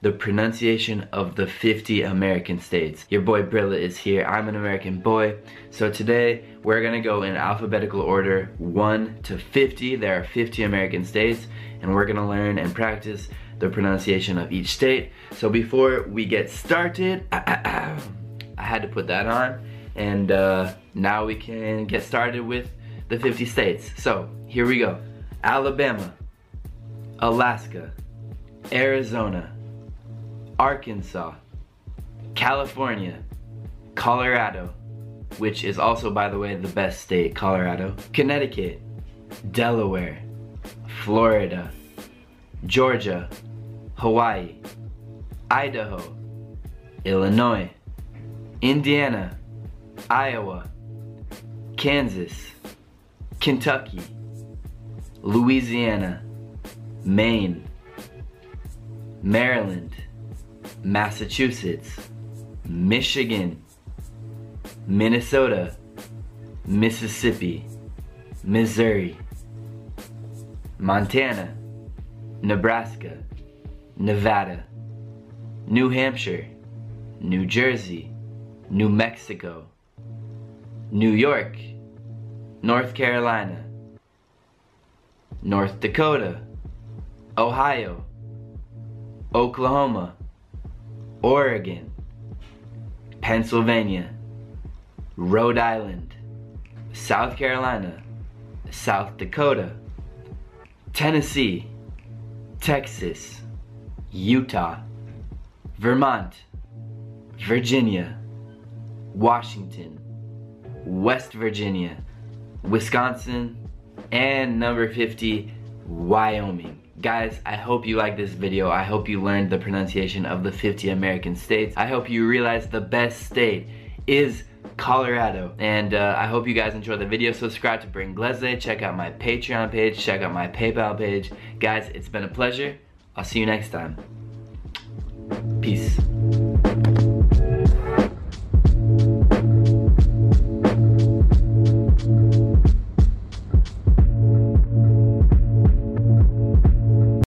the pronunciation of the 50 American states. Your boy Brilla is here. I'm an American boy. So today we're gonna go in alphabetical order 1 to 50. There are 50 American states and we're gonna learn and practice the pronunciation of each state. So before we get started, I had to put that on and uh, now we can get started with the 50 states. So here we go. Alabama, Alaska, Arizona, Arkansas, California, Colorado, which is also, by the way, the best state, Colorado, Connecticut, Delaware, Florida, Georgia, Hawaii, Idaho, Illinois, Indiana, Iowa, Kansas, Kentucky, Louisiana, Maine, Maryland, Massachusetts, Michigan, Minnesota, Mississippi, Missouri, Montana, Nebraska, Nevada, New Hampshire, New Jersey, New Mexico, New York, North Carolina, North Dakota, Ohio, Oklahoma, Oregon, Pennsylvania, Rhode Island, South Carolina, South Dakota, Tennessee, Texas, Utah, Vermont, Virginia, Washington, West Virginia, Wisconsin, and number 50, Wyoming. Guys, I hope you like this video. I hope you learned the pronunciation of the 50 American states. I hope you realize the best state is Colorado. And uh, I hope you guys enjoyed the video. Subscribe to Bring Gleze. Check out my Patreon page. Check out my PayPal page. Guys, it's been a pleasure. I'll see you next time. Peace.